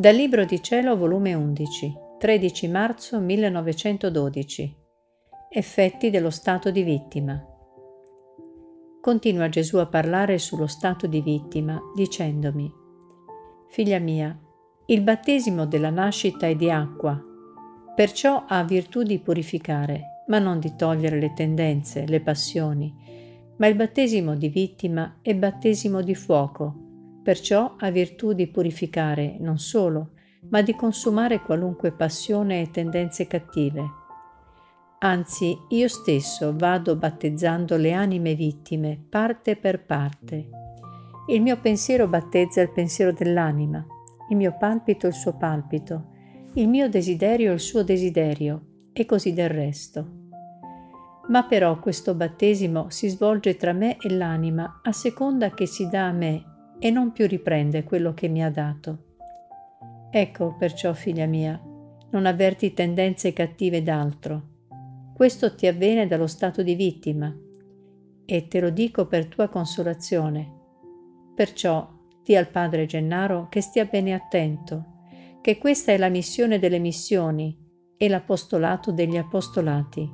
Dal Libro di Cielo, volume 11, 13 marzo 1912. Effetti dello stato di vittima. Continua Gesù a parlare sullo stato di vittima, dicendomi, Figlia mia, il battesimo della nascita è di acqua, perciò ha virtù di purificare, ma non di togliere le tendenze, le passioni, ma il battesimo di vittima è battesimo di fuoco, perciò ha virtù di purificare non solo, ma di consumare qualunque passione e tendenze cattive. Anzi, io stesso vado battezzando le anime vittime parte per parte. Il mio pensiero battezza il pensiero dell'anima, il mio palpito il suo palpito, il mio desiderio il suo desiderio, e così del resto. Ma però questo battesimo si svolge tra me e l'anima a seconda che si dà a me e non più riprende quello che mi ha dato. Ecco perciò, figlia mia, non avverti tendenze cattive d'altro. Questo ti avviene dallo stato di vittima e te lo dico per tua consolazione. Perciò di al padre Gennaro che stia bene attento, che questa è la missione delle missioni e l'apostolato degli apostolati.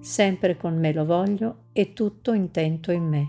Sempre con me lo voglio e tutto intento in me.